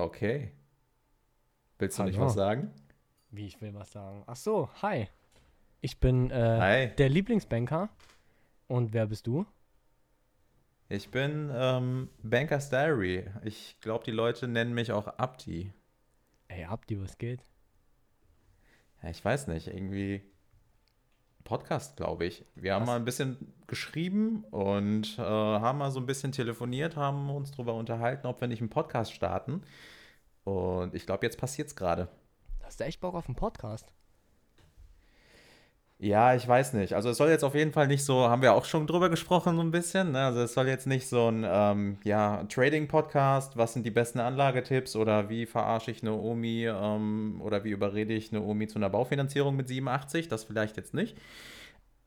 Okay. Willst du Hallo. nicht was sagen? Wie ich will was sagen. Ach so, hi. Ich bin äh, Hi. der Lieblingsbanker. Und wer bist du? Ich bin ähm, Banker's Diary. Ich glaube, die Leute nennen mich auch Abdi. Ey, Abdi, was geht? Ja, ich weiß nicht, irgendwie Podcast, glaube ich. Wir haben Was? mal ein bisschen geschrieben und äh, haben mal so ein bisschen telefoniert, haben uns darüber unterhalten, ob wir nicht einen Podcast starten. Und ich glaube, jetzt passiert es gerade. Hast du echt Bock auf einen Podcast? Ja, ich weiß nicht. Also es soll jetzt auf jeden Fall nicht so, haben wir auch schon drüber gesprochen so ein bisschen. Ne? Also es soll jetzt nicht so ein ähm, ja, Trading-Podcast, was sind die besten Anlagetipps oder wie verarsche ich eine Omi ähm, oder wie überrede ich eine Omi zu einer Baufinanzierung mit 87, das vielleicht jetzt nicht.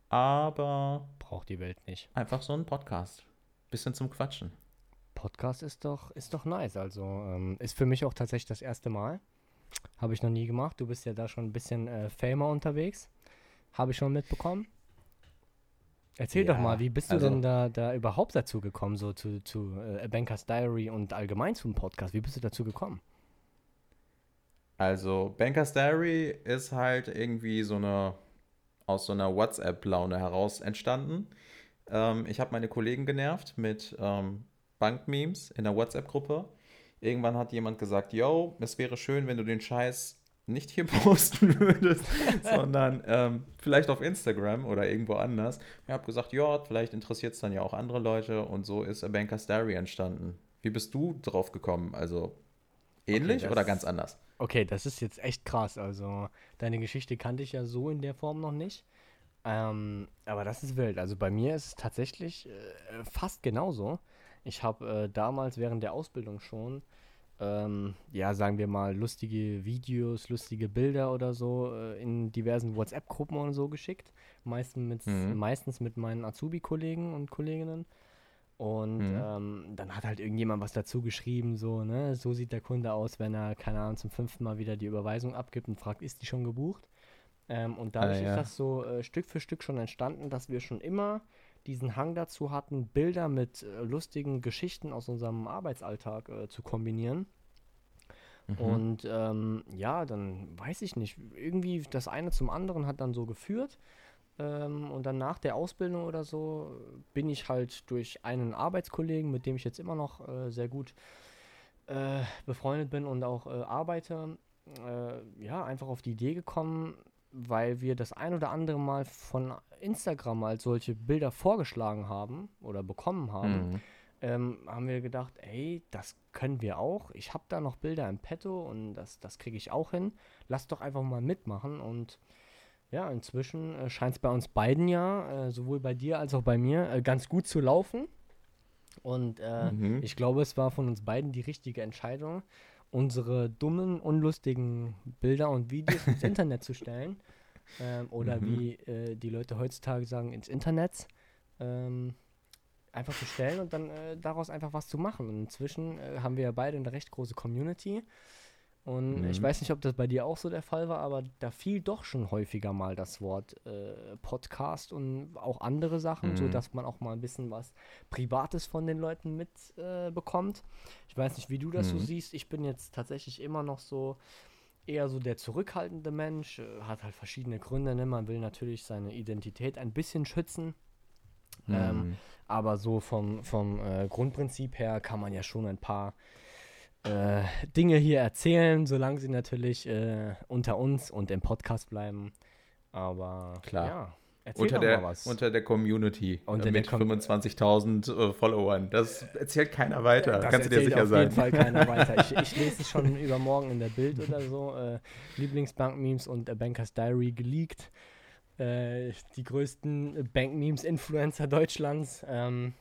Aber Braucht die Welt nicht. einfach so ein Podcast. Bisschen zum Quatschen. Podcast ist doch, ist doch nice. Also ähm, ist für mich auch tatsächlich das erste Mal. Habe ich noch nie gemacht. Du bist ja da schon ein bisschen äh, famer unterwegs. Habe ich schon mitbekommen. Erzähl doch Ja, mal, wie bist du also- denn da, da überhaupt dazu gekommen, so zu, zu äh, A Banker's Diary und allgemein zum Podcast? Wie bist du dazu gekommen? Also Banker's Diary ist halt irgendwie so eine aus so einer WhatsApp-Laune heraus entstanden. Ähm, ich habe meine Kollegen genervt mit ähm, Bankmemes in der WhatsApp-Gruppe. Irgendwann hat jemand gesagt, yo, es wäre schön, wenn du den Scheiß nicht hier posten würdest, sondern ähm, vielleicht auf Instagram oder irgendwo anders. Ich habe gesagt, ja, vielleicht interessiert es dann ja auch andere Leute und so ist A Banker's Diary entstanden. Wie bist du drauf gekommen? Also ähnlich das- oder ganz anders? Okay, das ist jetzt echt krass. Also, deine Geschichte kannte ich ja so in der Form noch nicht. Ähm, aber das ist wild. Also bei mir ist es tatsächlich äh, fast genauso. Ich habe äh, damals während der Ausbildung schon, ähm, ja, sagen wir mal, lustige Videos, lustige Bilder oder so äh, in diversen WhatsApp-Gruppen und so geschickt. Meistens mit, Mhm. meistens mit meinen Azubi-Kollegen und Kolleginnen. Und Mhm. ähm, dann hat halt irgendjemand was dazu geschrieben, so, ne, so sieht der Kunde aus, wenn er, keine Ahnung, zum fünften Mal wieder die Überweisung abgibt und fragt, ist die schon gebucht? Ähm, und dadurch Ah, ja. ist das so äh, Stück für Stück schon entstanden, dass wir schon immer diesen Hang dazu hatten, Bilder mit äh, lustigen Geschichten aus unserem Arbeitsalltag äh, zu kombinieren. Mhm. Und ähm, ja, dann weiß ich nicht, irgendwie das eine zum anderen hat dann so geführt. Ähm, und dann nach der Ausbildung oder so bin ich halt durch einen Arbeitskollegen, mit dem ich jetzt immer noch äh, sehr gut äh, befreundet bin und auch äh, arbeite, äh, ja, einfach auf die Idee gekommen, weil wir das ein oder andere Mal von Instagram als solche Bilder vorgeschlagen haben oder bekommen haben Mhm. Ähm, haben wir gedacht, ey, das können wir auch. Ich habe da noch Bilder im Petto und das, das kriege ich auch hin. Lass doch einfach mal mitmachen. Und ja, inzwischen äh, scheint es bei uns beiden ja, äh, sowohl bei dir als auch bei mir, äh, ganz gut zu laufen. Und äh, Mhm. ich glaube, es war von uns beiden die richtige Entscheidung, unsere dummen, unlustigen Bilder und Videos ins Internet zu stellen. Ähm, oder Mhm. wie äh, die Leute heutzutage sagen, ins Internet. Ähm, einfach zu stellen und dann äh, daraus einfach was zu machen. Und inzwischen äh, haben wir ja beide eine recht große Community. Und ich Mhm. weiß nicht, ob das bei dir auch so der Fall war, aber da fiel doch schon häufiger mal das Wort äh, Podcast und auch andere Sachen, Mhm. sodass man auch mal ein bisschen was Privates von den Leuten mitbekommt. Äh, ich weiß nicht, wie du das so Mhm. siehst. Ich bin jetzt tatsächlich immer noch so eher so der zurückhaltende Mensch, äh, hat halt verschiedene Gründe. Ne? Man will natürlich seine Identität ein bisschen schützen. Ähm, Mhm. aber so vom, vom äh, Grundprinzip her kann man ja schon ein paar äh, Dinge hier erzählen, solange sie natürlich äh, unter uns und im Podcast bleiben. Aber Klar. ja, erzähl unter, doch der, mal was. unter der Community Unter äh, der mit Com- 25.000 äh, Followern. Das erzählt keiner weiter. das Kannst du dir erzählt sicher auf sein. jeden Fall keiner weiter. Ich, ich lese es schon übermorgen in der Bild oder so. Äh, Lieblingsbank-Memes und A Banker's Diary geleakt. Äh, die größten Bank-Memes-Influencer Deutschlands. Ähm,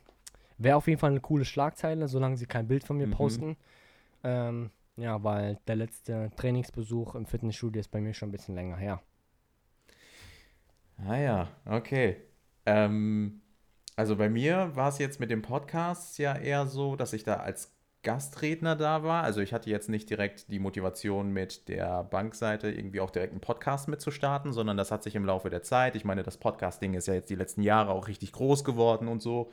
Wäre auf jeden Fall eine coole Schlagzeile, solange sie kein Bild von mir Mhm. posten. Ähm, ja, weil der letzte Trainingsbesuch im Fitnessstudio ist bei mir schon ein bisschen länger her. Ah ja, okay. Ähm, also bei mir war es jetzt mit dem Podcast ja eher so, dass ich da als Gastredner da war. Also ich hatte jetzt nicht direkt die Motivation mit der Bankseite irgendwie auch direkt einen Podcast mitzustarten, sondern das hat sich im Laufe der Zeit, ich meine, das Podcasting ist ja jetzt die letzten Jahre auch richtig groß geworden und so.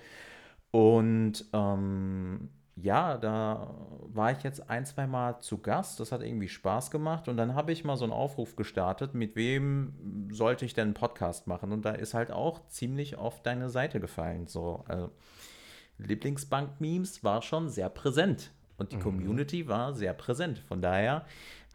Und ähm, ja, da war ich jetzt ein, zwei Mal zu Gast. Das hat irgendwie Spaß gemacht. Und dann habe ich mal so einen Aufruf gestartet, mit wem sollte ich denn einen Podcast machen? Und da ist halt auch ziemlich auf deine Seite gefallen. So, also Lieblingsbank-Memes war schon sehr präsent. Und die mhm. Community war sehr präsent. Von daher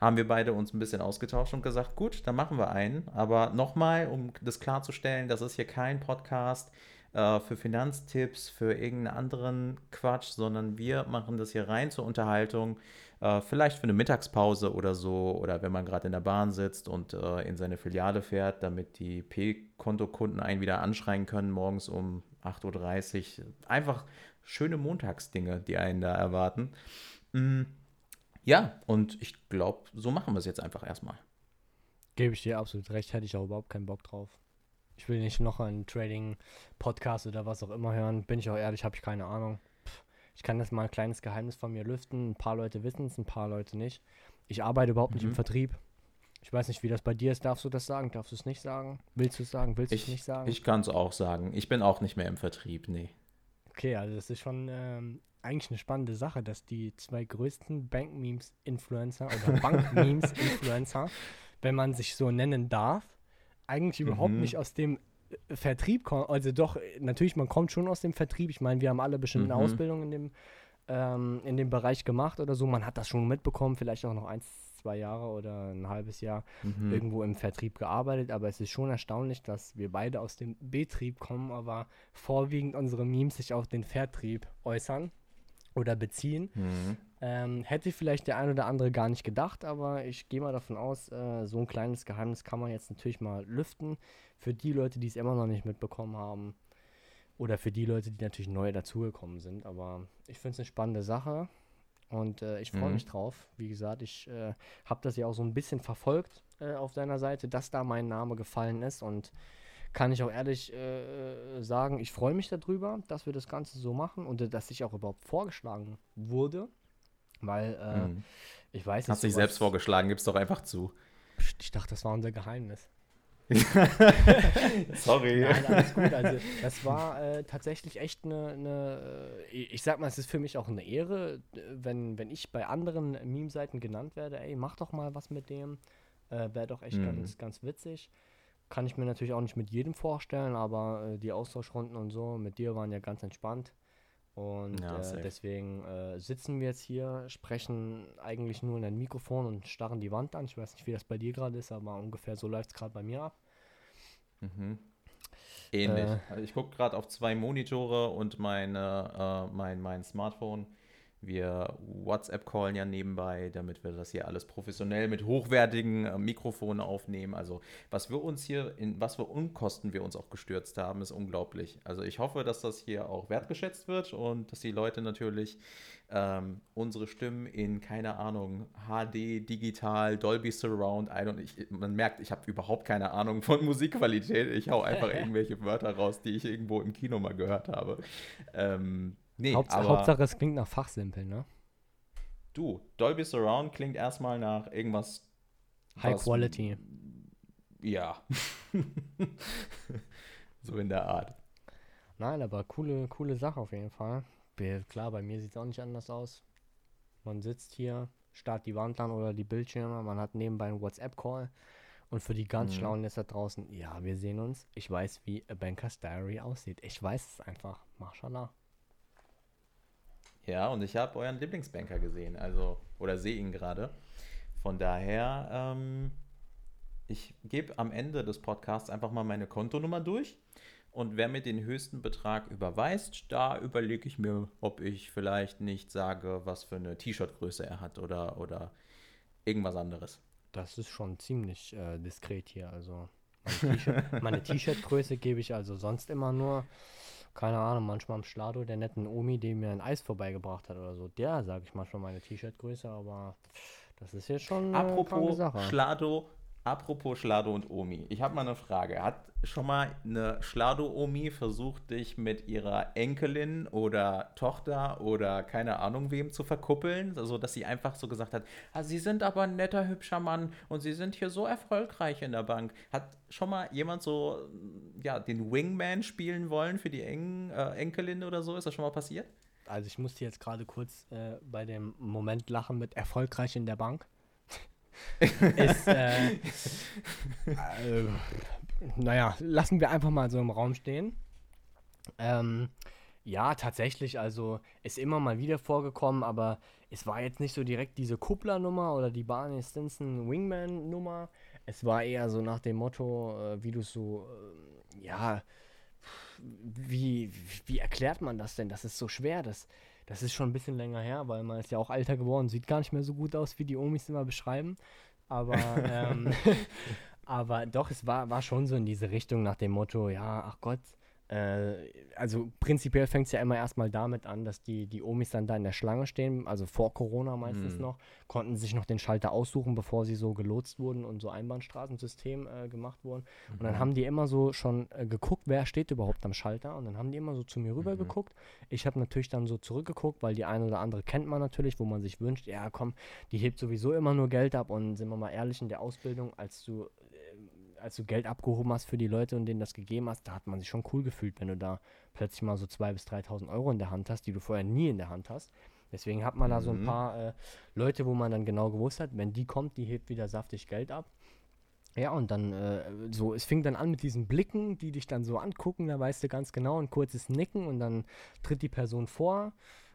haben wir beide uns ein bisschen ausgetauscht und gesagt, gut, dann machen wir einen. Aber nochmal, um das klarzustellen, das ist hier kein Podcast äh, für Finanztipps, für irgendeinen anderen Quatsch, sondern wir machen das hier rein zur Unterhaltung. Äh, vielleicht für eine Mittagspause oder so, oder wenn man gerade in der Bahn sitzt und äh, in seine Filiale fährt, damit die P-Kontokunden einen wieder anschreien können, morgens um 8.30 Uhr. Einfach schöne Montagsdinge, die einen da erwarten. Mhm. Ja, und ich glaube, so machen wir es jetzt einfach erstmal. Gebe ich dir absolut recht, hätte ich auch überhaupt keinen Bock drauf. Ich will nicht noch einen Trading-Podcast oder was auch immer hören. Bin ich auch ehrlich, habe ich keine Ahnung. ich kann das mal ein kleines Geheimnis von mir lüften. Ein paar Leute wissen es, ein paar Leute nicht. Ich arbeite überhaupt mhm. nicht im mhm. Vertrieb. Ich weiß nicht, wie das bei dir ist. Darfst du das sagen? Darfst du es nicht sagen? Willst du es sagen? Willst du es nicht sagen? Ich kann es auch sagen. Ich bin auch nicht mehr im Vertrieb, nee. Okay, also das ist schon ähm, eigentlich eine spannende Sache, dass die zwei größten Bank-Memes-Influencer oder Bank-Memes-Influencer, wenn man sich so nennen darf, eigentlich überhaupt mhm. nicht aus dem äh, Vertrieb kommen. Also doch, natürlich, man kommt schon aus dem Vertrieb. Ich meine, wir haben alle bestimmt eine mhm. Ausbildung in dem, ähm, in dem Bereich gemacht oder so. Man hat das schon mitbekommen, vielleicht auch noch eins, zwei Jahre oder ein halbes Jahr mhm. irgendwo im Vertrieb gearbeitet. Aber es ist schon erstaunlich, dass wir beide aus dem Betrieb kommen, aber vorwiegend unsere Memes sich auf den Vertrieb äußern oder beziehen. Mhm. Ähm, hätte vielleicht der ein oder andere gar nicht gedacht, aber ich gehe mal davon aus, äh, so ein kleines Geheimnis kann man jetzt natürlich mal lüften. Für die Leute, die es immer noch nicht mitbekommen haben. Oder für die Leute, die natürlich neu dazugekommen sind. Aber ich finde es eine spannende Sache. Und äh, ich freue mhm. mich drauf. Wie gesagt, ich äh, habe das ja auch so ein bisschen verfolgt äh, auf deiner Seite, dass da mein Name gefallen ist. Und kann ich auch ehrlich äh, sagen, ich freue mich darüber, dass wir das Ganze so machen und äh, dass ich auch überhaupt vorgeschlagen wurde. Weil äh, mhm. ich weiß nicht. Hast dich selbst vorgeschlagen, gib's doch einfach zu. Ich dachte, das war unser Geheimnis. Sorry. Nein, alles gut. Also, das war äh, tatsächlich echt eine, eine, äh, ich sag mal, es ist für mich auch eine Ehre, wenn, wenn ich bei anderen Meme-Seiten genannt werde, ey, mach doch mal was mit dem. Äh, Wäre doch echt mhm. ganz, ganz witzig. Kann ich mir natürlich auch nicht mit jedem vorstellen, aber äh, die Austauschrunden und so mit dir waren ja ganz entspannt. Und ja, äh, deswegen äh, sitzen wir jetzt hier, sprechen eigentlich nur in ein Mikrofon und starren die Wand an. Ich weiß nicht, wie das bei dir gerade ist, aber ungefähr so läuft es gerade bei mir ab. Mhm. Ähnlich. Äh, also ich gucke gerade auf zwei Monitore und meine, äh, mein, mein Smartphone wir WhatsApp-callen ja nebenbei, damit wir das hier alles professionell mit hochwertigen äh, Mikrofonen aufnehmen. Also was wir uns hier, in was für Unkosten wir uns auch gestürzt haben, ist unglaublich. Also ich hoffe, dass das hier auch wertgeschätzt wird und dass die Leute natürlich ähm, unsere Stimmen in, keine Ahnung, HD, digital, Dolby Surround, I don't, ich, man merkt, ich habe überhaupt keine Ahnung von Musikqualität. Ich hau einfach irgendwelche Wörter raus, die ich irgendwo im Kino mal gehört habe. Ähm, Nee, Haupts aber Hauptsache, es klingt nach Fachsimpeln, ne? Du, Dolby Surround klingt erstmal nach irgendwas. High was, Quality. Ja. so in der Art. Nein, aber coole, coole Sache auf jeden Fall. Klar, bei mir sieht es auch nicht anders aus. Man sitzt hier, starrt die Wand an oder die Bildschirme, man hat nebenbei einen WhatsApp-Call. Und für die ganz mhm. schlauen Lässer draußen, ja, wir sehen uns. Ich weiß, wie A Banker's Diary aussieht. Ich weiß es einfach. Mashallah. Ja, und ich habe euren Lieblingsbanker gesehen, also, oder sehe ihn gerade. Von daher, ähm, ich gebe am Ende des Podcasts einfach mal meine Kontonummer durch. Und wer mir den höchsten Betrag überweist, da überlege ich mir, ob ich vielleicht nicht sage, was für eine T-Shirt-Größe er hat oder, oder irgendwas anderes. Das ist schon ziemlich äh, diskret hier. Also meine T-Shirt-Größe gebe ich also sonst immer nur keine Ahnung, manchmal am Schlado, der netten Omi, die mir ein Eis vorbeigebracht hat oder so. Der sage ich manchmal meine T-Shirt-Größe, aber das ist jetzt schon eine Apropos Sache. Schlado, Apropos Schlado und Omi, ich habe mal eine Frage. Hat schon mal eine Schlado-Omi versucht, dich mit ihrer Enkelin oder Tochter oder keine Ahnung wem zu verkuppeln? Also, dass sie einfach so gesagt hat, ah, Sie sind aber ein netter, hübscher Mann und Sie sind hier so erfolgreich in der Bank. Hat schon mal jemand so, ja, den Wingman spielen wollen für die en äh, Enkelin oder so? Ist das schon mal passiert? also ich musste jetzt gerade kurz äh, bei dem Moment lachen mit erfolgreich in der Bank. Ist, äh, äh, naja, lassen wir einfach mal so im Raum stehen. Ähm, ja, tatsächlich, also ist immer mal wieder vorgekommen, aber es war jetzt nicht so direkt diese Kuppler-Nummer oder die Barney Stinson Wingman-Nummer. Es war eher so nach dem Motto, äh, wie du so, äh, ja, wie, wie erklärt man das denn? Das ist so schwer. Das, das ist schon ein bisschen länger her, weil man ist ja auch älter geworden, sieht gar nicht mehr so gut aus, wie die Omis immer beschreiben. Aber, ähm, aber doch, es war, war schon so in diese Richtung nach dem Motto, ja, ach Gott, also prinzipiell fängt es ja immer erstmal damit an, dass die, die Omis dann da in der Schlange stehen, also vor Corona meistens mhm. noch, konnten sich noch den Schalter aussuchen, bevor sie so gelotst wurden und so Einbahnstraßensystem äh, gemacht wurden. Mhm. Und dann mhm. haben die immer so schon äh, geguckt, wer steht überhaupt am Schalter. Und dann haben die immer so zu mir rüber mhm. geguckt. Ich habe natürlich dann so zurückgeguckt, weil die eine oder andere kennt man natürlich, wo man sich wünscht, ja komm, die hebt sowieso immer nur Geld ab. Und sind wir mal ehrlich, in der Ausbildung, als du als du Geld abgehoben hast für die Leute und denen das gegeben hast, da hat man sich schon cool gefühlt, wenn du da plötzlich mal so 2.000 bis 3.000 Euro in der Hand hast, die du vorher nie in der Hand hast. Deswegen hat man mhm. da so ein mhm. paar äh, Leute, wo man dann genau gewusst hat, wenn die kommt, die hebt wieder saftig Geld ab. Ja, und dann äh, so, es fing dann an mit diesen Blicken, die dich dann so angucken, da weißt du ganz genau, ein kurzes Nicken und dann tritt die Person vor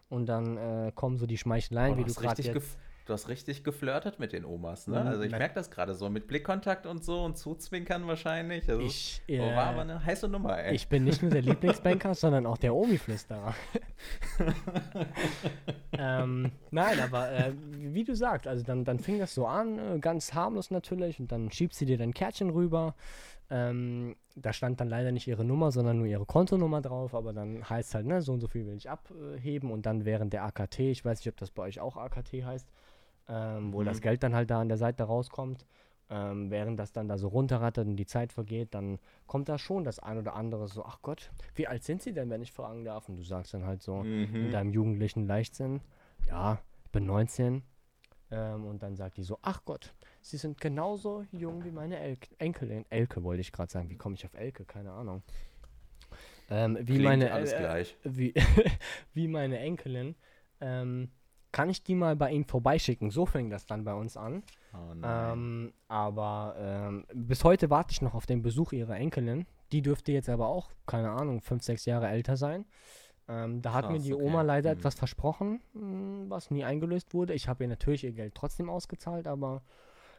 und dann äh, kommen so die Schmeicheleien, wie du gerade jetzt du hast richtig geflirtet mit den Omas, ne? Mhm. Also ich merke das gerade so mit Blickkontakt und so und Zuzwinkern wahrscheinlich. Also ich, äh, war aber eine heiße Nummer, ey. Ich bin nicht nur der Lieblingsbanker, sondern auch der Omi-Flüsterer. ähm, nein, aber äh, wie du sagst, also dann, dann fing das so an, äh, ganz harmlos natürlich, und dann schiebst sie dir dein Kärtchen rüber. Ähm, da stand dann leider nicht ihre Nummer, sondern nur ihre Kontonummer drauf, aber dann heißt halt, ne, so und so viel will ich abheben und dann während der AKT, ich weiß nicht, ob das bei euch auch AKT heißt, ähm, wo mhm. das Geld dann halt da an der Seite rauskommt. Ähm, während das dann da so runterrattert und die Zeit vergeht, dann kommt da schon das ein oder andere so, ach Gott, wie alt sind sie denn, wenn ich fragen darf? Und du sagst dann halt so mhm. in deinem jugendlichen Leichtsinn, ja, ich bin 19. Ähm, und dann sagt die so, ach Gott, sie sind genauso jung wie meine El Enkelin. Elke wollte ich gerade sagen, wie komme ich auf Elke? Keine Ahnung. Ähm, wie Klingt meine alles äh, gleich. Wie, wie meine Enkelin. Ähm, kann ich die mal bei Ihnen vorbeischicken? So fing das dann bei uns an. Oh ähm, aber ähm, bis heute warte ich noch auf den Besuch ihrer Enkelin. Die dürfte jetzt aber auch, keine Ahnung, fünf, sechs Jahre älter sein. Ähm, da Krass, hat mir die okay. Oma leider mhm. etwas versprochen, hm, was nie eingelöst wurde. Ich habe ihr natürlich ihr Geld trotzdem ausgezahlt, aber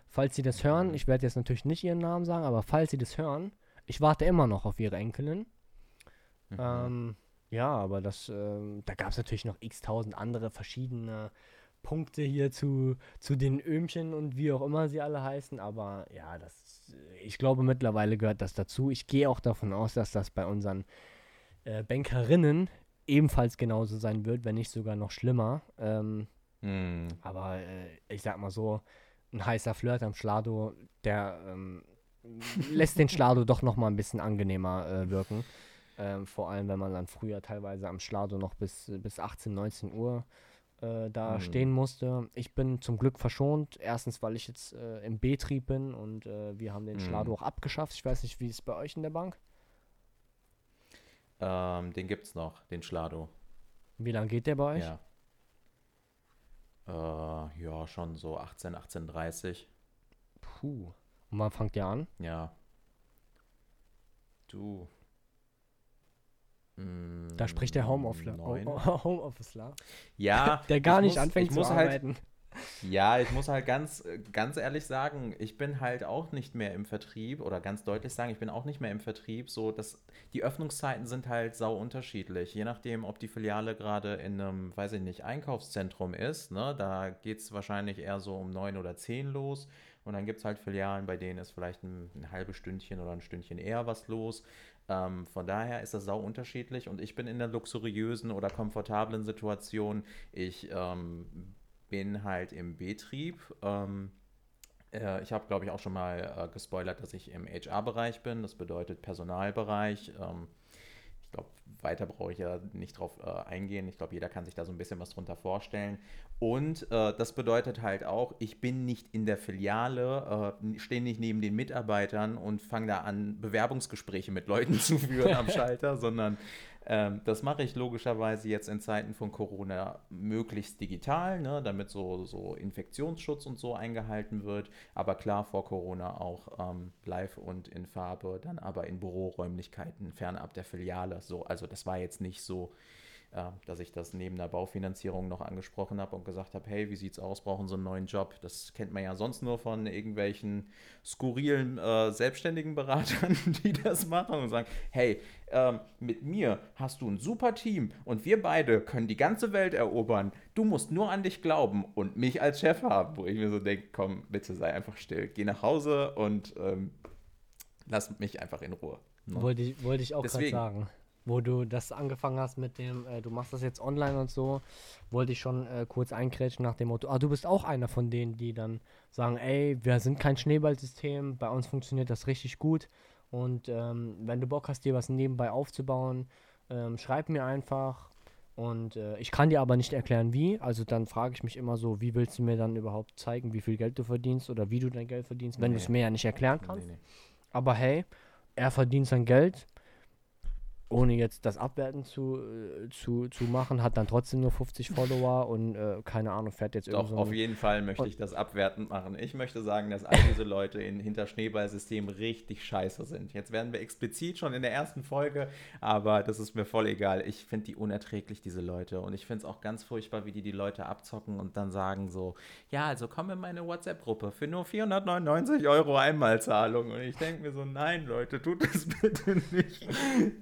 falls Sie das hören, ich werde jetzt natürlich nicht Ihren Namen sagen, aber falls Sie das hören, ich warte immer noch auf Ihre Enkelin. Mhm. Ja, aber das, ähm, da gab es natürlich noch x-tausend andere verschiedene Punkte hier zu, zu den Öhmchen und wie auch immer sie alle heißen. Aber ja, das, ich glaube, mittlerweile gehört das dazu. Ich gehe auch davon aus, dass das bei unseren äh, Bankerinnen ebenfalls genauso sein wird, wenn nicht sogar noch schlimmer. Ähm, hm. Aber äh, ich sag mal so, ein heißer Flirt am Schlado, der ähm, lässt den Schlado doch noch mal ein bisschen angenehmer äh, wirken. Ähm, vor allem, wenn man dann früher teilweise am Schlado noch bis, bis 18, 19 Uhr äh, da mhm. stehen musste. Ich bin zum Glück verschont. Erstens, weil ich jetzt äh, im Betrieb bin und äh, wir haben den mhm. Schlado auch abgeschafft. Ich weiß nicht, wie es bei euch in der Bank? Ähm, den gibt es noch, den Schlado. Wie lange geht der bei euch? Ja. Äh, ja, schon so 18, 18.30 Puh. Und wann fangt ihr an? Ja. Du, da spricht der Homeofficer. Homeofficer. Ja. Der gar nicht muss, anfängt zu halt arbeiten. Halt, ja, ich muss halt ganz, ganz ehrlich sagen, ich bin halt auch nicht mehr im Vertrieb oder ganz deutlich sagen, ich bin auch nicht mehr im Vertrieb. So, dass die Öffnungszeiten sind halt sau unterschiedlich. Je nachdem, ob die Filiale gerade in einem, weiß ich nicht, Einkaufszentrum ist, ne, da geht es wahrscheinlich eher so um neun oder zehn los. Und dann gibt es halt Filialen, bei denen ist vielleicht ein, ein halbes Stündchen oder ein Stündchen eher was los. Ähm, von daher ist das sau unterschiedlich und ich bin in der luxuriösen oder komfortablen Situation. Ich ähm, bin halt im Betrieb. Ähm, äh, ich habe, glaube ich, auch schon mal äh, gespoilert, dass ich im HR-Bereich bin. Das bedeutet Personalbereich. Ähm, ich glaube, weiter brauche ich ja nicht drauf äh, eingehen. Ich glaube, jeder kann sich da so ein bisschen was drunter vorstellen. Und äh, das bedeutet halt auch, ich bin nicht in der Filiale, äh, stehe nicht neben den Mitarbeitern und fange da an, Bewerbungsgespräche mit Leuten zu führen am Schalter, sondern Ähm, das mache ich logischerweise jetzt in Zeiten von Corona möglichst digital, ne, damit so, so Infektionsschutz und so eingehalten wird. Aber klar, vor Corona auch ähm, live und in Farbe, dann aber in Büroräumlichkeiten, fernab der Filiale. So, also das war jetzt nicht so dass ich das neben der Baufinanzierung noch angesprochen habe und gesagt habe, hey, wie sieht's aus, brauchen Sie einen neuen Job? Das kennt man ja sonst nur von irgendwelchen skurrilen äh, selbstständigen Beratern, die das machen und sagen, hey, ähm, mit mir hast du ein super Team und wir beide können die ganze Welt erobern. Du musst nur an dich glauben und mich als Chef haben, wo ich mir so denke, komm, bitte sei einfach still, geh nach Hause und ähm, lass mich einfach in Ruhe. Ne? Wollte ich, wollte ich auch gerade sagen wo du das angefangen hast mit dem, äh, du machst das jetzt online und so, wollte ich schon äh, kurz einkrätschen nach dem Motto, ah, du bist auch einer von denen, die dann sagen, ey, wir sind kein Schneeballsystem, bei uns funktioniert das richtig gut und ähm, wenn du Bock hast, dir was nebenbei aufzubauen, ähm, schreib mir einfach und äh, ich kann dir aber nicht erklären, wie, also dann frage ich mich immer so, wie willst du mir dann überhaupt zeigen, wie viel Geld du verdienst oder wie du dein Geld verdienst, wenn nee. du es mir ja nicht erklären kannst. Nee, nee. Aber hey, er verdient sein Geld, ohne jetzt das abwerten zu, äh, zu, zu machen, hat dann trotzdem nur 50 Follower und äh, keine Ahnung, fährt jetzt irgendwie. Doch, so auf jeden Fall möchte ich das abwertend machen. Ich möchte sagen, dass all diese Leute in, hinter Schneeballsystem richtig scheiße sind. Jetzt werden wir explizit schon in der ersten Folge, aber das ist mir voll egal. Ich finde die unerträglich, diese Leute. Und ich finde es auch ganz furchtbar, wie die die Leute abzocken und dann sagen so, ja, also komm in meine WhatsApp-Gruppe für nur 499 Euro Einmalzahlung. Und ich denke mir so, nein, Leute, tut das bitte nicht.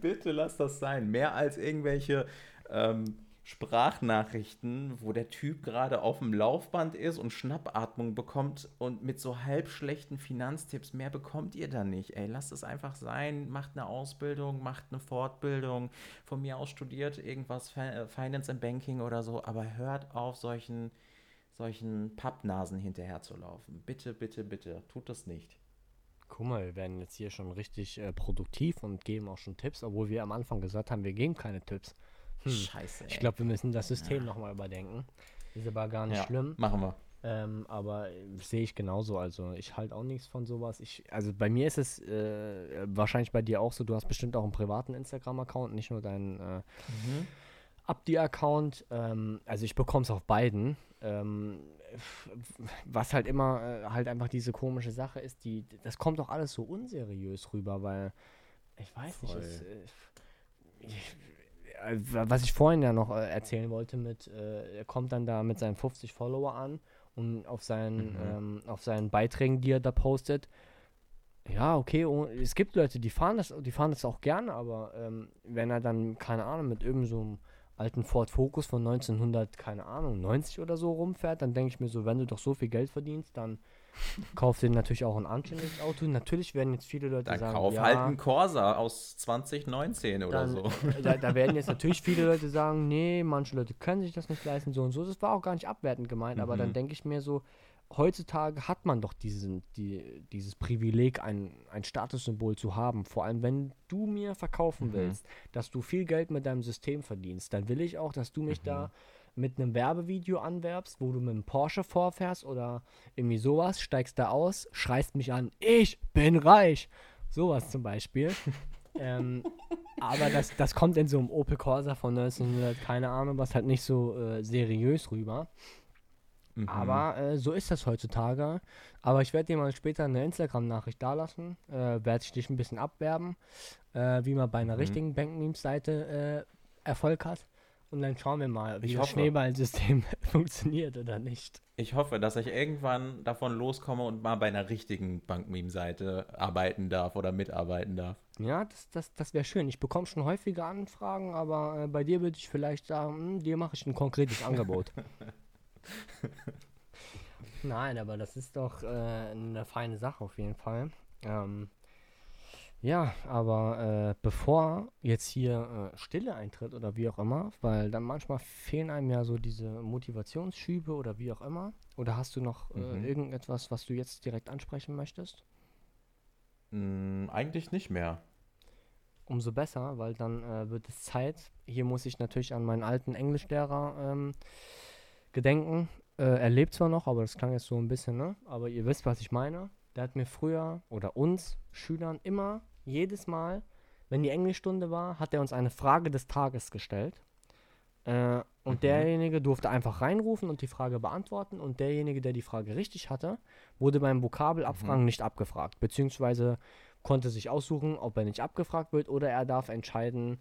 bitte lass das sein. Mehr als irgendwelche ähm, Sprachnachrichten, wo der Typ gerade auf dem Laufband ist und Schnappatmung bekommt und mit so halb schlechten Finanztipps, mehr bekommt ihr da nicht. Ey, lasst es einfach sein, macht eine Ausbildung, macht eine Fortbildung, von mir aus studiert irgendwas, äh, Finance and Banking oder so, aber hört auf, solchen, solchen Pappnasen hinterherzulaufen. Bitte, bitte, bitte, tut das nicht. Guck mal, wir werden jetzt hier schon richtig äh, produktiv und geben auch schon Tipps, obwohl wir am Anfang gesagt haben, wir geben keine Tipps. Hm. Scheiße. Ey. Ich glaube, wir müssen das System ja. nochmal überdenken. Ist aber gar nicht ja, schlimm. Machen wir. Ähm, aber sehe ich genauso. Also ich halte auch nichts von sowas. Ich, also bei mir ist es äh, wahrscheinlich bei dir auch so, du hast bestimmt auch einen privaten Instagram-Account, nicht nur deinen äh, mhm. Abdi-Account. Ähm, also ich bekomme es auf beiden. Ähm, was halt immer äh, halt einfach diese komische Sache ist, die, das kommt doch alles so unseriös rüber, weil ich weiß Voll. nicht, es, äh, ich, äh, was ich vorhin ja noch äh, erzählen wollte, mit, er kommt dann da mit seinen 50 Follower an und auf seinen, mhm. ähm, auf seinen Beiträgen, die er da postet, ja, okay, es gibt Leute, die fahren das, die fahren das auch gerne, aber ähm, wenn er dann, keine Ahnung, mit irgendeinem so alten Ford Focus von 1900, keine Ahnung, 90 oder so rumfährt, dann denke ich mir so, wenn du doch so viel Geld verdienst, dann kauf dir natürlich auch ein anständiges Auto. Natürlich werden jetzt viele Leute dann sagen, kauf ja, halt einen Corsa aus 2019 oder dann, so. Da, da, werden jetzt natürlich viele Leute sagen, nee, manche Leute können sich das nicht leisten, so und so. Das war auch gar nicht abwertend gemeint, mhm. aber dann mhm. denke ich mir so, heutzutage hat man doch diesen, die, dieses Privileg, ein, ein Statussymbol zu haben. Vor allem, wenn du mir verkaufen mhm. willst, dass du viel Geld mit deinem System verdienst, dann will ich auch, dass du mich mhm. da mit einem Werbevideo anwerbst, wo du mit einem Porsche vorfährst oder irgendwie sowas, steigst da aus, schreist mich an, ich bin reich. Sowas zum Beispiel. ähm, aber das, das kommt in so einem Opel Corsa von 1900, keine Ahnung, was halt nicht so äh, seriös rüber. Mhm. Aber äh, so ist das heutzutage. Aber ich werde dir mal später eine Instagram-Nachricht dalassen. Äh, werde ich dich ein bisschen abwerben, äh, wie man bei einer mhm. richtigen Bankmemes-Seite äh, Erfolg hat. Und dann schauen wir mal, wie ich das hoffe. Schneeballsystem funktioniert oder nicht. Ich hoffe, dass ich irgendwann davon loskomme und mal bei einer richtigen Bankmeme-Seite arbeiten darf oder mitarbeiten darf. Ja, das, das, das wäre schön. Ich bekomme schon häufige Anfragen, aber äh, bei dir würde ich vielleicht sagen, hm, dir mache ich ein konkretes Angebot. Nein, aber das ist doch äh, eine feine Sache auf jeden Fall. Ähm, ja, aber äh, bevor jetzt hier äh, Stille eintritt oder wie auch immer, weil dann manchmal fehlen einem ja so diese Motivationsschübe oder wie auch immer. Oder hast du noch äh, mhm. irgendetwas, was du jetzt direkt ansprechen möchtest? Mm, eigentlich nicht mehr. Umso besser, weil dann äh, wird es Zeit. Hier muss ich natürlich an meinen alten Englischlehrer ähm, gedenken. Äh, er lebt zwar noch, aber das klang jetzt so ein bisschen, ne? Aber ihr wisst, was ich meine. Der hat mir früher oder uns Schülern immer jedes Mal wenn die Englischstunde war, hat er uns eine Frage des Tages gestellt. Äh, und Mhm. derjenige durfte einfach reinrufen und die Frage beantworten. Und derjenige, der die Frage richtig hatte, wurde beim Vokabelabfragen nicht abgefragt. Beziehungsweise konnte sich aussuchen, ob er nicht abgefragt wird oder er darf entscheiden,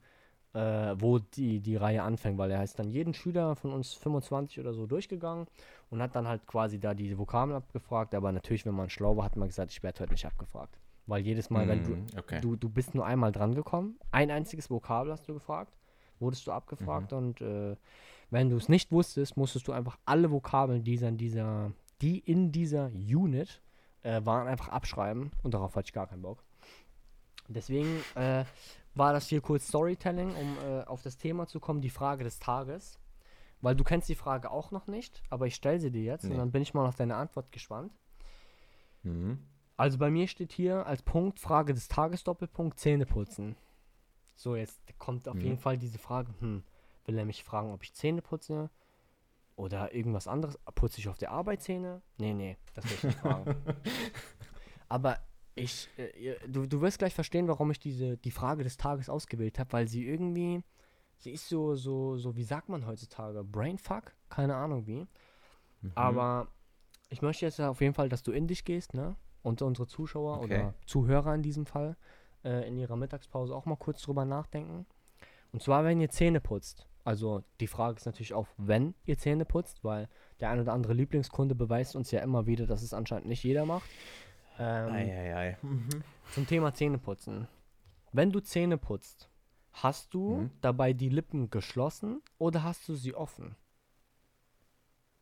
äh, wo die, die Reihe anfängt. Weil er ist dann jeden Schüler von uns 25 oder so durchgegangen und hat dann halt quasi da die Vokabeln abgefragt. Aber natürlich, wenn man schlau war, hat man gesagt, ich werde heute nicht abgefragt. Weil jedes Mal, wenn du, Mhm, okay. Du, du bist nur einmal dran gekommen. Ein einziges Vokabel hast du gefragt. Wurdest du abgefragt und äh, wenn du es nicht wusstest, musstest du einfach alle Vokabeln, die in dieser, die in dieser Unit äh, waren, einfach abschreiben. Und darauf hatte ich gar keinen Bock. Deswegen äh, war das hier kurz Storytelling, um äh, auf das Thema zu kommen, die Frage des Tages. Weil du kennst die Frage auch noch nicht, aber ich stelle sie dir jetzt und Nee. dann bin ich mal auf deine Antwort gespannt. Mhm. Also bei mir steht hier als Punkt Frage des Tages Doppelpunkt Zähne putzen. So, jetzt kommt auf Mhm. jeden Fall diese Frage, hm, will er mich fragen, ob ich Zähne putze oder irgendwas anderes? Putze ich auf der Arbeit Zähne? Nee, nee, das will ich nicht fragen. Aber ich, äh, du, du wirst gleich verstehen, warum ich diese, die Frage des Tages ausgewählt habe, weil sie irgendwie, sie ist so, so, so, wie sagt man heutzutage? Brainfuck? Keine Ahnung wie. Mhm. Aber ich möchte jetzt auf jeden Fall, dass du in dich gehst, ne? Und unsere Zuschauer Okay. oder Zuhörer in diesem Fall äh, in ihrer Mittagspause auch mal kurz drüber nachdenken. Und zwar, wenn ihr Zähne putzt. Also die Frage ist natürlich auch, wenn ihr Zähne putzt, weil der ein oder andere Lieblingskunde beweist uns ja immer wieder, dass es anscheinend nicht jeder macht. Ähm, Eieiei. Mhm. zum Thema Zähneputzen. Wenn du Zähne putzt, hast du Mhm. dabei die Lippen geschlossen oder hast du sie offen?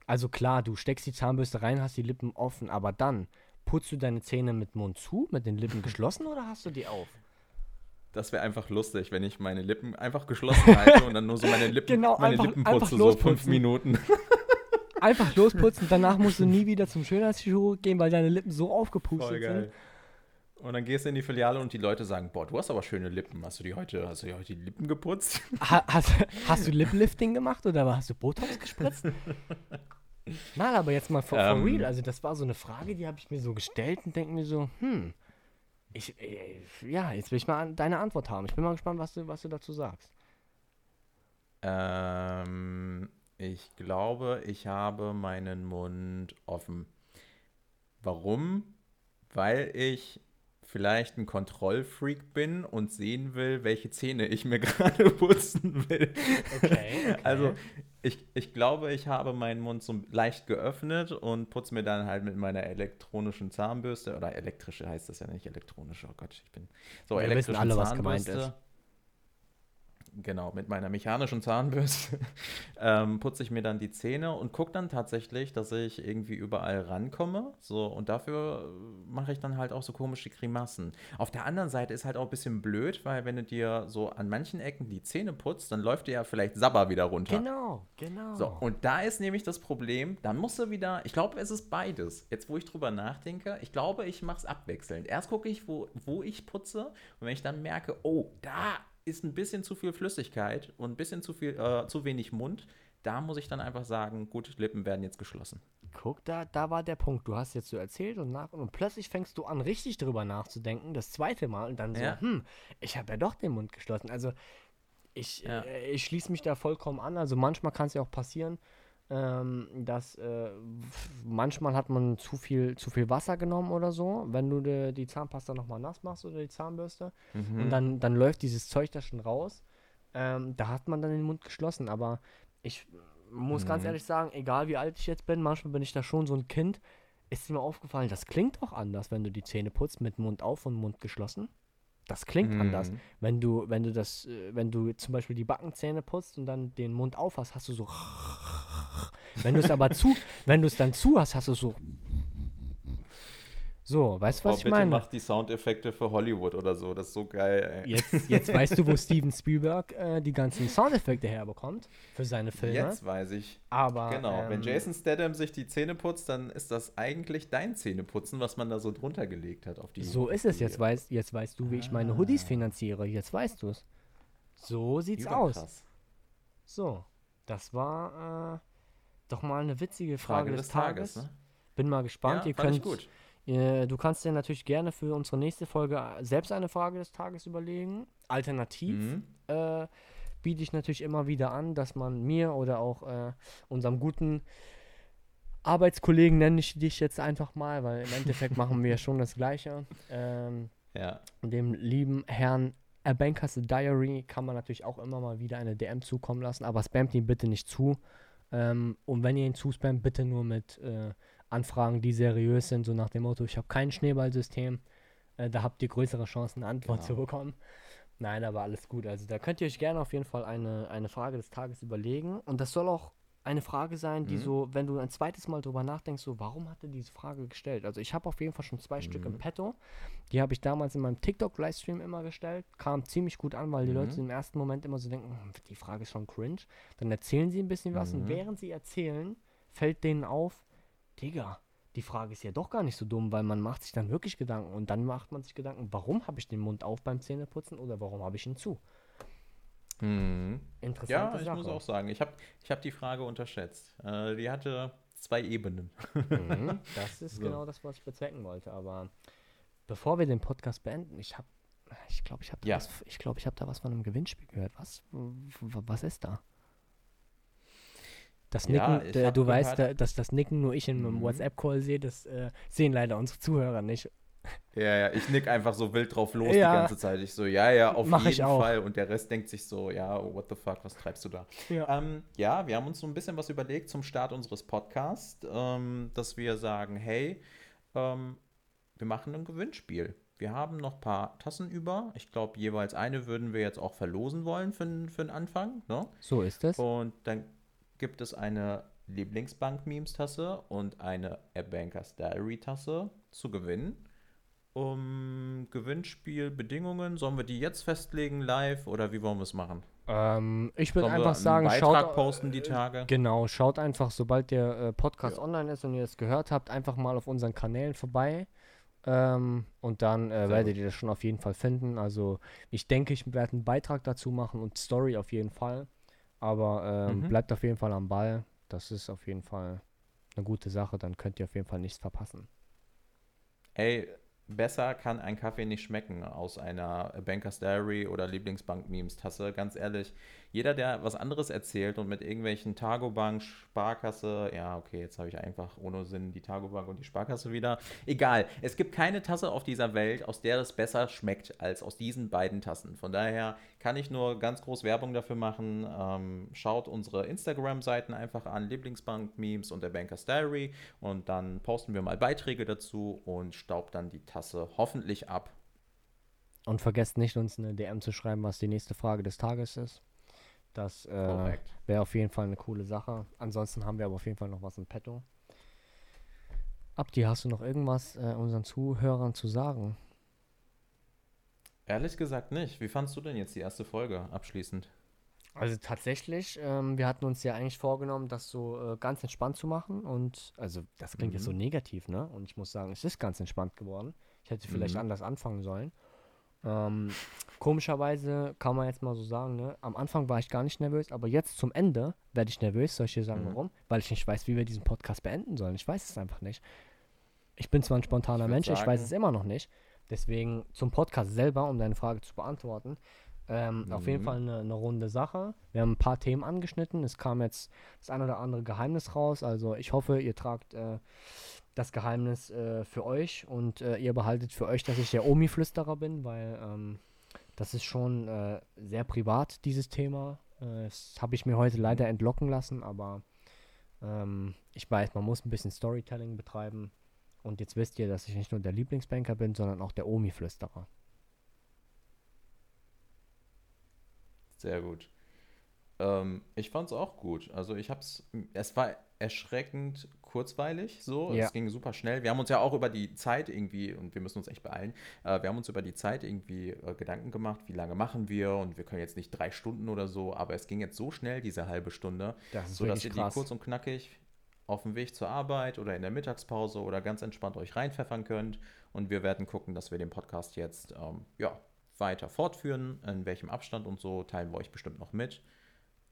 Also klar, du steckst die Zahnbürste rein, hast die Lippen offen, aber dann putzt du deine Zähne mit Mund zu, mit den Lippen geschlossen oder hast du die auf? Das wäre einfach lustig, wenn ich meine Lippen einfach geschlossen halte und dann nur so meine Lippen, Genau, meine einfach- Lippen putze, so fünf. Minuten. Einfach losputzen, danach musst du nie wieder zum Schönheitschirurg gehen, weil deine Lippen so aufgepustet sind. Und dann gehst du in die Filiale und die Leute sagen, boah, du hast aber schöne Lippen. Hast du die heute, hast du dir heute die Lippen geputzt? Ha, hast, hast du Liplifting gemacht oder hast du Botox gespritzt? Nein, aber jetzt mal for, for Ähm. real. Also das war so eine Frage, die habe ich mir so gestellt und denke mir so, hm, ich, äh, ja, jetzt will ich mal deine Antwort haben. Ich bin mal gespannt, was du, was du dazu sagst. Ähm, ich glaube, ich habe meinen Mund offen. Warum? Weil ich vielleicht ein Kontrollfreak bin und sehen will, welche Zähne ich mir gerade putzen will. Okay, Also ich, ich glaube, ich habe meinen Mund so leicht geöffnet und putze mir dann halt mit meiner elektronischen Zahnbürste, oder elektrische heißt das ja nicht, elektronische, oh Gott, ich bin so Wir wissen elektrische alle, was gemeint Zahnbürste. Genau, mit meiner mechanischen Zahnbürste ähm, putze ich mir dann die Zähne und gucke dann tatsächlich, dass ich irgendwie überall rankomme. So, und dafür äh, mache ich dann halt auch so komische Grimassen. Auf der anderen Seite ist halt auch ein bisschen blöd, weil wenn du dir so an manchen Ecken die Zähne putzt, dann läuft dir ja vielleicht Sabber wieder runter. Genau, genau. So, und da ist nämlich das Problem, dann musst du wieder, ich glaube, es ist beides. Jetzt, wo ich drüber nachdenke, ich glaube, ich mache es abwechselnd. Erst gucke ich, wo, wo ich putze und wenn ich dann merke, oh, da ist ein bisschen zu viel Flüssigkeit und ein bisschen zu viel, äh, zu wenig Mund, da muss ich dann einfach sagen, gut, Lippen werden jetzt geschlossen. Guck, da, da war der Punkt. Du hast jetzt so erzählt und nach und plötzlich fängst du an, richtig drüber nachzudenken, das zweite Mal und dann so, Ja. hm, ich habe ja doch den Mund geschlossen. Also ich, Ja. äh, ich schließe mich da vollkommen an. Also manchmal kann es ja auch passieren, ähm, dass äh, manchmal hat man zu viel, zu viel Wasser genommen oder so, wenn du de, die Zahnpasta nochmal nass machst oder die Zahnbürste. Und dann, dann läuft dieses Zeug da schon raus. Ähm, da hat man dann den Mund geschlossen. Aber ich muss ganz Mhm. ehrlich sagen, egal wie alt ich jetzt bin, manchmal bin ich da schon so ein Kind. Ist mir aufgefallen, das klingt auch anders, wenn du die Zähne putzt mit Mund auf und Mund geschlossen. Das klingt anders. Mhm. Wenn du, wenn du das, äh, wenn du zum Beispiel die Backenzähne putzt und dann den Mund auf hast, hast du so. Wenn du es aber zu, wenn du es dann zu hast, hast du so. So, weißt du, was oh, ich bitte meine? mach die Soundeffekte für Hollywood oder so, das ist so geil, ey. Jetzt, jetzt weißt du, wo Steven Spielberg äh, die ganzen Soundeffekte herbekommt für seine Filme. Jetzt weiß ich. Aber Genau, wenn ähm, Jason Statham sich die Zähne putzt, dann ist das eigentlich dein Zähneputzen, was man da so drunter gelegt hat auf die. so ist es. Jetzt weißt, jetzt weißt du, wie ich meine Hoodies finanziere. Jetzt weißt du es. So sieht's aus. So, das war äh, doch mal eine witzige Frage, Frage des, des Tages. Tages, ne? Bin mal gespannt. Ja, ihr, fand ich könnt, gut. Äh, du kannst dir natürlich gerne für unsere nächste Folge selbst eine Frage des Tages überlegen. Alternativ Mhm. äh, biete ich natürlich immer wieder an, dass man mir oder auch äh, unserem guten Arbeitskollegen, nenne ich dich jetzt einfach mal, weil im Endeffekt machen wir schon das Gleiche. Ähm, Ja. dem lieben Herrn A Bankers Diary kann man natürlich auch immer mal wieder eine DM zukommen lassen, aber spamt ihn bitte nicht zu. Ähm, und wenn ihr ihn zuspammt, bitte nur mit äh, Anfragen, die seriös sind, so nach dem Motto, ich habe kein Schneeballsystem. Äh, da habt ihr größere Chancen, eine Antwort zu Genau. bekommen. Nein, aber alles gut. Also da könnt ihr euch gerne auf jeden Fall eine, eine Frage des Tages überlegen. Und das soll auch eine Frage sein, die Mhm. so, wenn du ein zweites Mal drüber nachdenkst, so, warum hat er diese Frage gestellt? Also ich habe auf jeden Fall schon zwei Stück im Mhm. Petto. Die habe ich damals in meinem TikTok-Livestream immer gestellt. Kam ziemlich gut an, weil die Mhm. Leute im ersten Moment immer so denken, "Hm, die Frage ist schon cringe. Dann erzählen sie ein bisschen was und Mhm. während sie erzählen, fällt denen auf, Digga, die Frage ist ja doch gar nicht so dumm, weil man macht sich dann wirklich Gedanken und dann macht man sich Gedanken, warum habe ich den Mund auf beim Zähneputzen oder warum habe ich ihn zu? Mhm. Interessante Ja, ich Sache. muss auch sagen, ich habe ich hab die Frage unterschätzt. Äh, die hatte zwei Ebenen. Mhm, das ist So. genau das, was ich bezwecken wollte. Aber bevor wir den Podcast beenden, ich habe, ich glaube, ich habe da, Ja. was- ich ich habe da was von einem Gewinnspiel gehört. Was, was ist da? Das Ja, Nicken, hab du weißt, da, dass das Nicken nur ich in einem Mhm. WhatsApp-Call sehe, das äh, sehen leider unsere Zuhörer nicht. Ja, ja, ich nick einfach so wild drauf los Ja. die ganze Zeit. Ich so, ja, ja, auf Mach jeden. Fall. Und der Rest denkt sich so, ja, what the fuck, was treibst du da? Ja. Ähm, ja, wir haben uns so ein bisschen was überlegt zum Start unseres Podcasts, ähm, dass wir sagen, hey, ähm, wir machen ein Gewinnspiel. Wir haben noch ein paar Tassen über. Ich glaube, jeweils eine würden wir jetzt auch verlosen wollen für, für den Anfang. Ne? So ist es. Und dann gibt es eine Lieblingsbank-Memes-Tasse und eine AirBankers Diary-Tasse zu gewinnen. Um Gewinnspielbedingungen, sollen wir die jetzt festlegen live oder wie wollen wir es machen? Ähm, ich würde einfach einen sagen, Beitrag schaut, posten die Tage? Genau, schaut einfach, sobald der äh, Podcast Ja. online ist und ihr es gehört habt, einfach mal auf unseren Kanälen vorbei. Ähm, und dann äh, werdet gut. ihr das schon auf jeden Fall finden. Also ich denke, ich werde einen Beitrag dazu machen und Story auf jeden Fall. Aber ähm, Mhm. bleibt auf jeden Fall am Ball. Das ist auf jeden Fall eine gute Sache. Dann könnt ihr auf jeden Fall nichts verpassen. Ey, besser kann ein Kaffee nicht schmecken aus einer Bankers Diary oder Lieblingsbank-Memes-Tasse. Ganz ehrlich, jeder, der was anderes erzählt und mit irgendwelchen Tagobank, Sparkasse, ja, okay, jetzt habe ich einfach ohne Sinn die Tagobank und die Sparkasse wieder. Egal, es gibt keine Tasse auf dieser Welt, aus der es besser schmeckt als aus diesen beiden Tassen. Von daher kann ich nur ganz groß Werbung dafür machen. Ähm, schaut unsere Instagram-Seiten einfach an, Lieblingsbank-Memes und der Bankers Diary. Und dann posten wir mal Beiträge dazu und staubt dann die Tasse hoffentlich ab. Und vergesst nicht, uns eine DM zu schreiben, was die nächste Frage des Tages ist. Das äh, wäre auf jeden Fall eine coole Sache. Ansonsten haben wir aber auf jeden Fall noch was im Petto. Abdi, hast du noch irgendwas äh, unseren Zuhörern zu sagen? Ehrlich gesagt nicht. Wie fandst du denn jetzt die erste Folge abschließend? Also tatsächlich, ähm, wir hatten uns ja eigentlich vorgenommen, das so äh, ganz entspannt zu machen. Und also das klingt jetzt so Mhm. negativ, ne? Und ich muss sagen, es ist ganz entspannt geworden. Ich hätte vielleicht Mhm. anders anfangen sollen. Ähm, komischerweise kann man jetzt mal so sagen, ne? Am Anfang war ich gar nicht nervös, aber jetzt zum Ende werde ich nervös. Soll ich dir sagen, Mhm. warum? Weil ich nicht weiß, wie wir diesen Podcast beenden sollen. Ich weiß es einfach nicht. Ich bin zwar ein spontaner Ich Mensch, ich weiß sagen- es immer noch nicht. Deswegen zum Podcast selber, um deine Frage zu beantworten. Ähm, Auf jeden Mhm. Fall eine, eine runde Sache. Wir haben ein paar Themen angeschnitten. Es kam jetzt das ein oder andere Geheimnis raus. Also ich hoffe, ihr tragt äh, das Geheimnis äh, für euch und äh, ihr behaltet für euch, dass ich der Omi-Flüsterer bin, weil ähm, das ist schon äh, sehr privat, dieses Thema. Äh, das habe ich mir heute leider entlocken lassen, aber ähm, ich weiß, man muss ein bisschen Storytelling betreiben. Und jetzt wisst ihr, dass ich nicht nur der Lieblingsbanker bin, sondern auch der Omi-Flüsterer. Sehr gut. Ähm, ich fand es auch gut. Also ich hab's, es war erschreckend kurzweilig so. Ja. Es ging super schnell. Wir haben uns ja auch über die Zeit irgendwie, und wir müssen uns echt beeilen, äh, wir haben uns über die Zeit irgendwie äh, Gedanken gemacht, wie lange machen wir und wir können jetzt nicht drei Stunden oder so, aber es ging jetzt so schnell, diese halbe Stunde, Das sodass ihr die krass. kurz und knackig auf dem Weg zur Arbeit oder in der Mittagspause oder ganz entspannt euch reinpfeffern könnt. Und wir werden gucken, dass wir den Podcast jetzt ähm, ja, weiter fortführen. In welchem Abstand und so teilen wir euch bestimmt noch mit.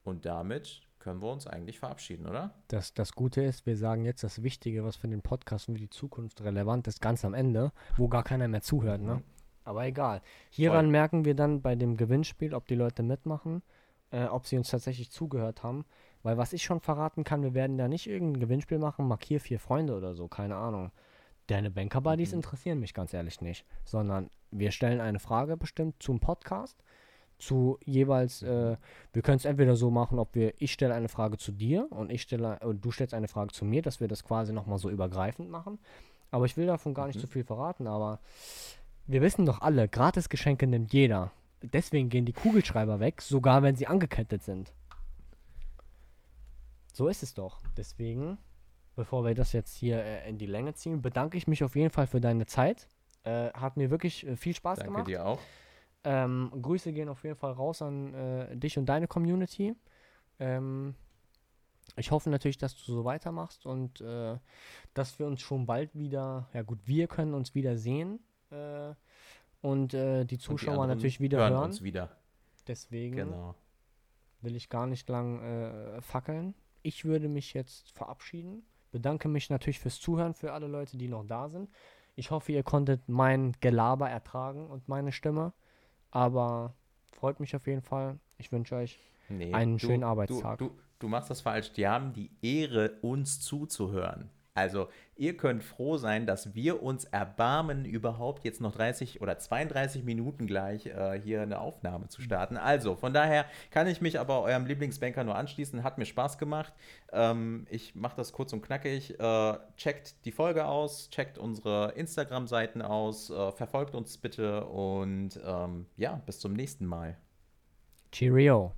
Und damit können wir uns eigentlich verabschieden, oder? Das, das Gute ist, wir sagen jetzt das Wichtige, was für den Podcast und für die Zukunft relevant ist, ganz am Ende, wo gar keiner mehr zuhört, ne? Mhm. Aber egal. Hieran Voll. merken wir dann bei dem Gewinnspiel, ob die Leute mitmachen, äh, ob sie uns tatsächlich zugehört haben. Weil was ich schon verraten kann, wir werden da nicht irgendein Gewinnspiel machen, markier vier Freunde oder so, keine Ahnung. Deine Banker-Buddies Mhm. interessieren mich ganz ehrlich nicht. Sondern wir stellen eine Frage bestimmt zum Podcast, zu jeweils, äh, wir können es entweder so machen, ob wir, ich stelle eine Frage zu dir und ich stelle, und du stellst eine Frage zu mir, dass wir das quasi nochmal so übergreifend machen. Aber ich will davon gar nicht Mhm. zu viel verraten, aber wir wissen doch alle, Gratisgeschenke nimmt jeder. Deswegen gehen die Kugelschreiber weg, sogar wenn sie angekettet sind. So ist es doch. Deswegen, bevor wir das jetzt hier äh, in die Länge ziehen, bedanke ich mich auf jeden Fall für deine Zeit. Äh, hat mir wirklich äh, viel Spaß Danke gemacht. dir auch. Ähm, Grüße gehen auf jeden Fall raus an äh, dich und deine Community. Ähm, ich hoffe natürlich, dass du so weitermachst und äh, dass wir uns schon bald wieder, ja gut, wir können uns wieder sehen äh, und äh, die Und die Zuschauer natürlich wieder hören hören. uns wieder. Deswegen Genau. will ich gar nicht lang äh, fackeln. Ich würde mich jetzt verabschieden. Bedanke mich natürlich fürs Zuhören, für alle Leute, die noch da sind. Ich hoffe, ihr konntet mein Gelaber ertragen und meine Stimme. Aber freut mich auf jeden Fall. Ich wünsche euch Nee, Einen schönen Arbeitstag. Du, du, du machst das falsch. Die haben die Ehre, uns zuzuhören. Also, ihr könnt froh sein, dass wir uns erbarmen, überhaupt jetzt noch 30 oder 32 Minuten gleich äh, hier eine Aufnahme zu starten. Also, von daher kann ich mich aber eurem Lieblingsbanker nur anschließen. Hat mir Spaß gemacht. Ähm, ich mache das kurz und knackig. Äh, checkt die Folge aus, checkt unsere Instagram-Seiten aus, äh, verfolgt uns bitte und ähm, ja, bis zum nächsten Mal. Cheerio.